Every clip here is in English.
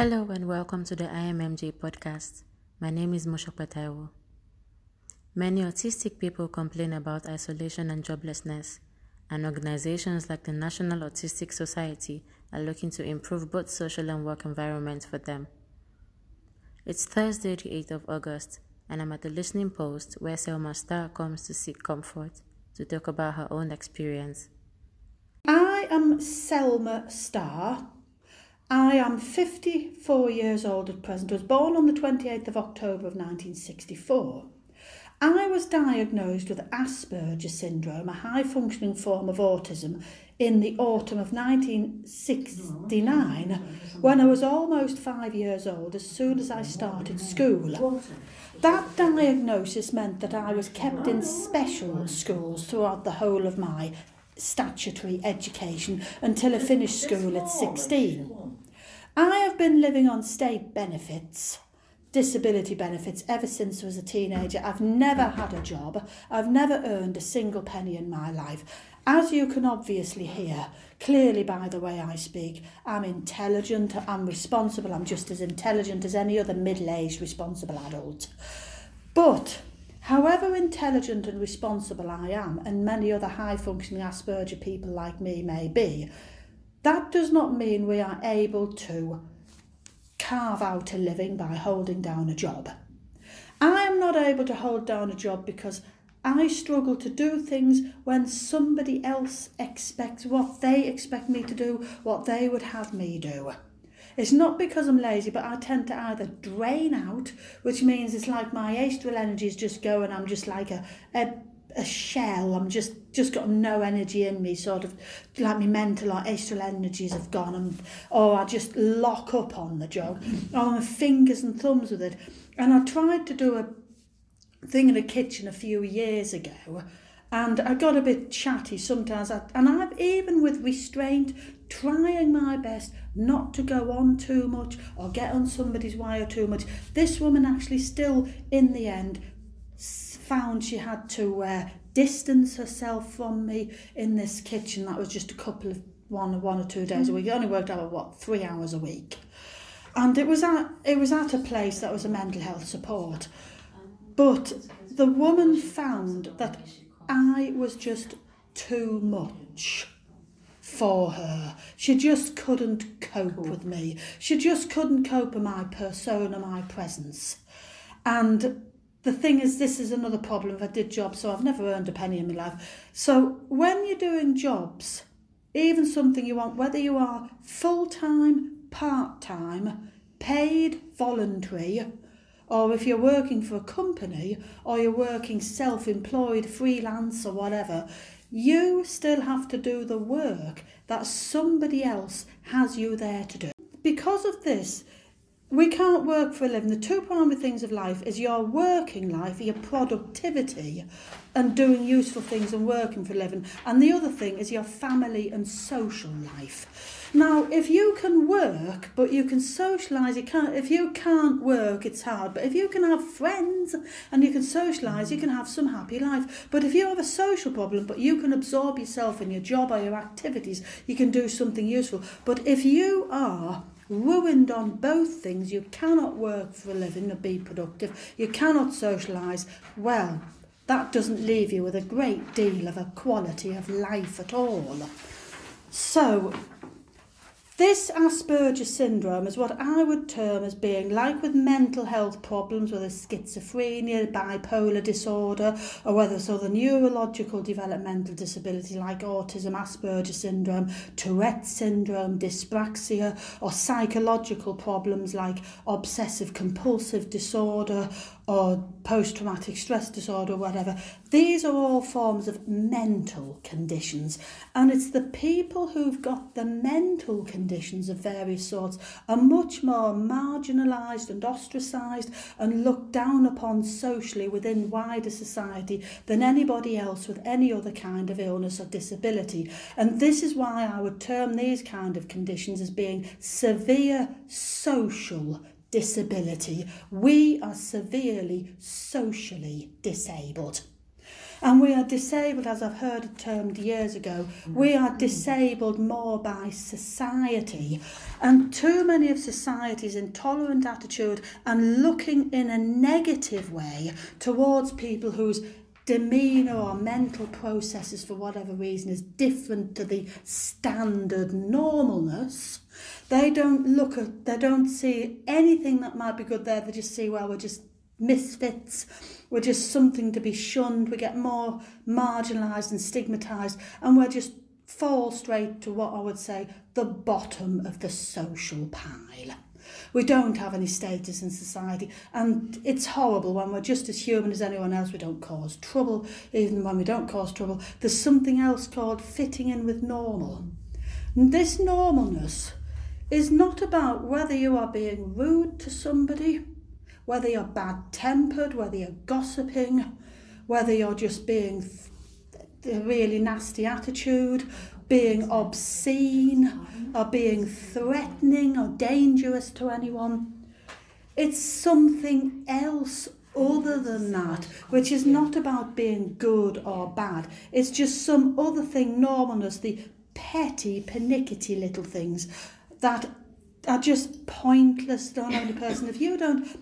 Hello and welcome to the IMMJ podcast. My name is Moshope Taiwo. Many autistic people complain about isolation and joblessness, and organizations like the National Autistic Society are looking to improve both social and work environments for them. It's Thursday, the 8th of August, and I'm at the listening post where Selma Star comes to seek comfort to talk about her own experience. I am Selma Starr. I am 54 years old at present. I was born on the 28th of October of 1964. I was diagnosed with Asperger syndrome, a high functioning form of autism, in the autumn of 1969 when I was almost five years old as soon as I started school. That diagnosis meant that I was kept in special schools throughout the whole of my statutory education until I finished school at 16. I have been living on state benefits, disability benefits, ever since I was a teenager. I've never had a job. I've never earned a single penny in my life. As you can obviously hear, clearly by the way I speak, I'm intelligent, I'm responsible, I'm just as intelligent as any other middle aged responsible adult. But However intelligent and responsible I am, and many other high functioning Asperger people like me may be, that does not mean we are able to carve out a living by holding down a job. I am not able to hold down a job because I struggle to do things when somebody else expects what they expect me to do, what they would have me do. It's not because I'm lazy, but I tend to either drain out, which means it's like my astral energy is just going, I'm just like a, a a shell. I'm just just got no energy in me, sort of like my mental like astral energies have gone, and or I just lock up on the job, or my fingers and thumbs with it. And I tried to do a thing in the kitchen a few years ago, and I got a bit chatty sometimes. I, and I've even with restraint, trying my best not to go on too much or get on somebody's wire too much. This woman actually still, in the end, found she had to uh, distance herself from me in this kitchen. That was just a couple of one one or two days a week. It only worked out what three hours a week, and it was at it was at a place that was a mental health support. But the woman found that I was just too much for her. She just couldn't cope with me. She just couldn't cope with my persona, my presence. And the thing is, this is another problem. If I did jobs, so I've never earned a penny in my life. So when you're doing jobs, even something you want, whether you are full time, part time, paid, voluntary, or if you're working for a company or you're working self employed, freelance, or whatever, you still have to do the work that somebody else has you there to do. Because of this, we can't work for a living. The two primary things of life is your working life, your productivity, and doing useful things and working for a living. And the other thing is your family and social life. Now, if you can work, but you can socialise, you can't. If you can't work, it's hard. But if you can have friends and you can socialise, you can have some happy life. But if you have a social problem, but you can absorb yourself in your job or your activities, you can do something useful. But if you are ruined on both things. You cannot work for a living or be productive. You cannot socialise. Well, that doesn't leave you with a great deal of a quality of life at all. So, This Asperger syndrome is what I would term as being like with mental health problems, whether schizophrenia, bipolar disorder, or whether it's other neurological developmental disability like autism, Asperger syndrome, Tourette syndrome, dyspraxia, or psychological problems like obsessive compulsive disorder or post-traumatic stress disorder, whatever. These are all forms of mental conditions. And it's the people who've got the mental conditions of various sorts are much more marginalised and ostracised and looked down upon socially within wider society than anybody else with any other kind of illness or disability. And this is why I would term these kind of conditions as being severe social disability. We are severely socially disabled. And we are disabled, as I've heard it termed years ago, mm. we are disabled more by society. And too many of society's intolerant attitude and looking in a negative way towards people whose demeanour or mental processes, for whatever reason, is different to the standard normalness, they don't look at, they don't see anything that might be good there. They just see, well, we're just misfits, we're just something to be shunned, we get more marginalised and stigmatised, and we're just fall straight to what I would say the bottom of the social pile. We don't have any status in society, and it's horrible when we're just as human as anyone else. We don't cause trouble, even when we don't cause trouble. There's something else called fitting in with normal. And this normalness is not about whether you are being rude to somebody, whether you're bad tempered, whether you're gossiping, whether you're just being a really nasty attitude, being obscene or being threatening or dangerous to anyone. It's something else other than that, which is not about being good or bad. It's just some other thing, normalness, the petty, pernickety little things that are just pointless any person. If you don't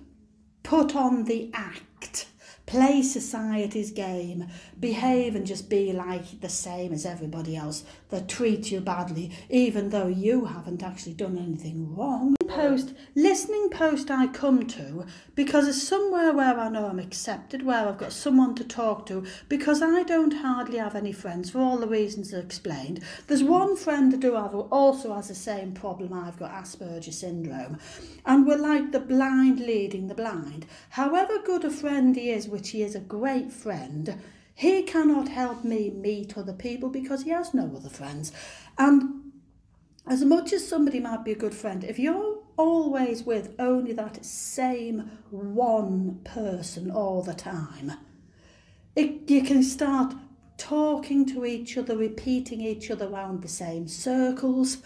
put on the act, play society's game, behave and just be like the same as everybody else that treat you badly, even though you haven't actually done anything wrong. Post, listening post I come to because it's somewhere where I know I'm accepted, where I've got someone to talk to, because I don't hardly have any friends for all the reasons I explained. There's one friend I do have who also has the same problem I've got Asperger's syndrome, and we're like the blind leading the blind. However good a friend he is, which he is a great friend, he cannot help me meet other people because he has no other friends. And as much as somebody might be a good friend, if you're always with only that same one person all the time, it, you can start talking to each other, repeating each other around the same circles,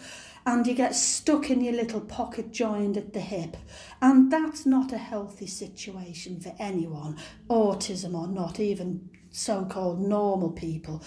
and you get stuck in your little pocket joined at the hip. And that's not a healthy situation for anyone, autism or not, even so-called normal people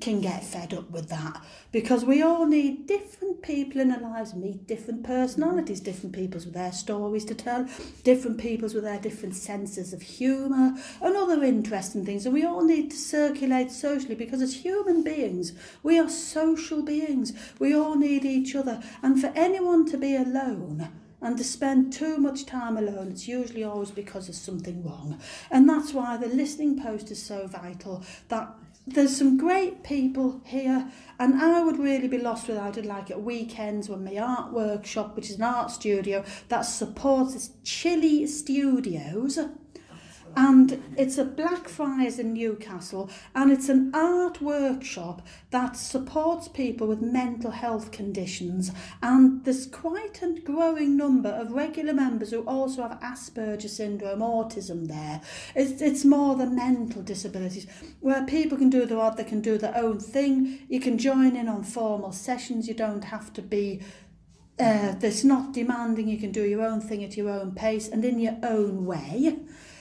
can get fed up with that. Because we all need different people in our lives meet different personalities different peoples with their stories to tell different peoples with their different senses of humour and other interesting things. And we all need to circulate socially because as human beings we are social beings. We all need each other. And for anyone to be alone and to spend too much time alone, it's usually always because there's something wrong. And that's why the listening post is so vital, that there's some great people here and I would really be lost without it like at weekends when my art workshop which is an art studio that supports its chilly studios and it's a Blackfriars in Newcastle and it's an art workshop that supports people with mental health conditions. And there's quite a growing number of regular members who also have Asperger's syndrome, autism there. It's, it's more the mental disabilities where people can do their art they can do their own thing, you can join in on formal sessions, you don't have to be uh, not demanding, you can do your own thing at your own pace and in your own way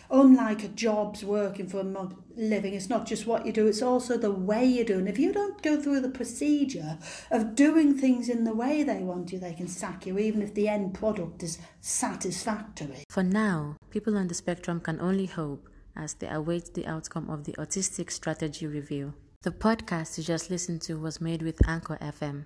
unlike a job's working for a living, it's not just what you do, it's also the way you do. And if you don't go through the procedure of doing things in the way they want you, they can sack you, even if the end product is satisfactory. For now, people on the spectrum can only hope as they await the outcome of the Autistic Strategy Review. The podcast you just listened to was made with Anchor FM.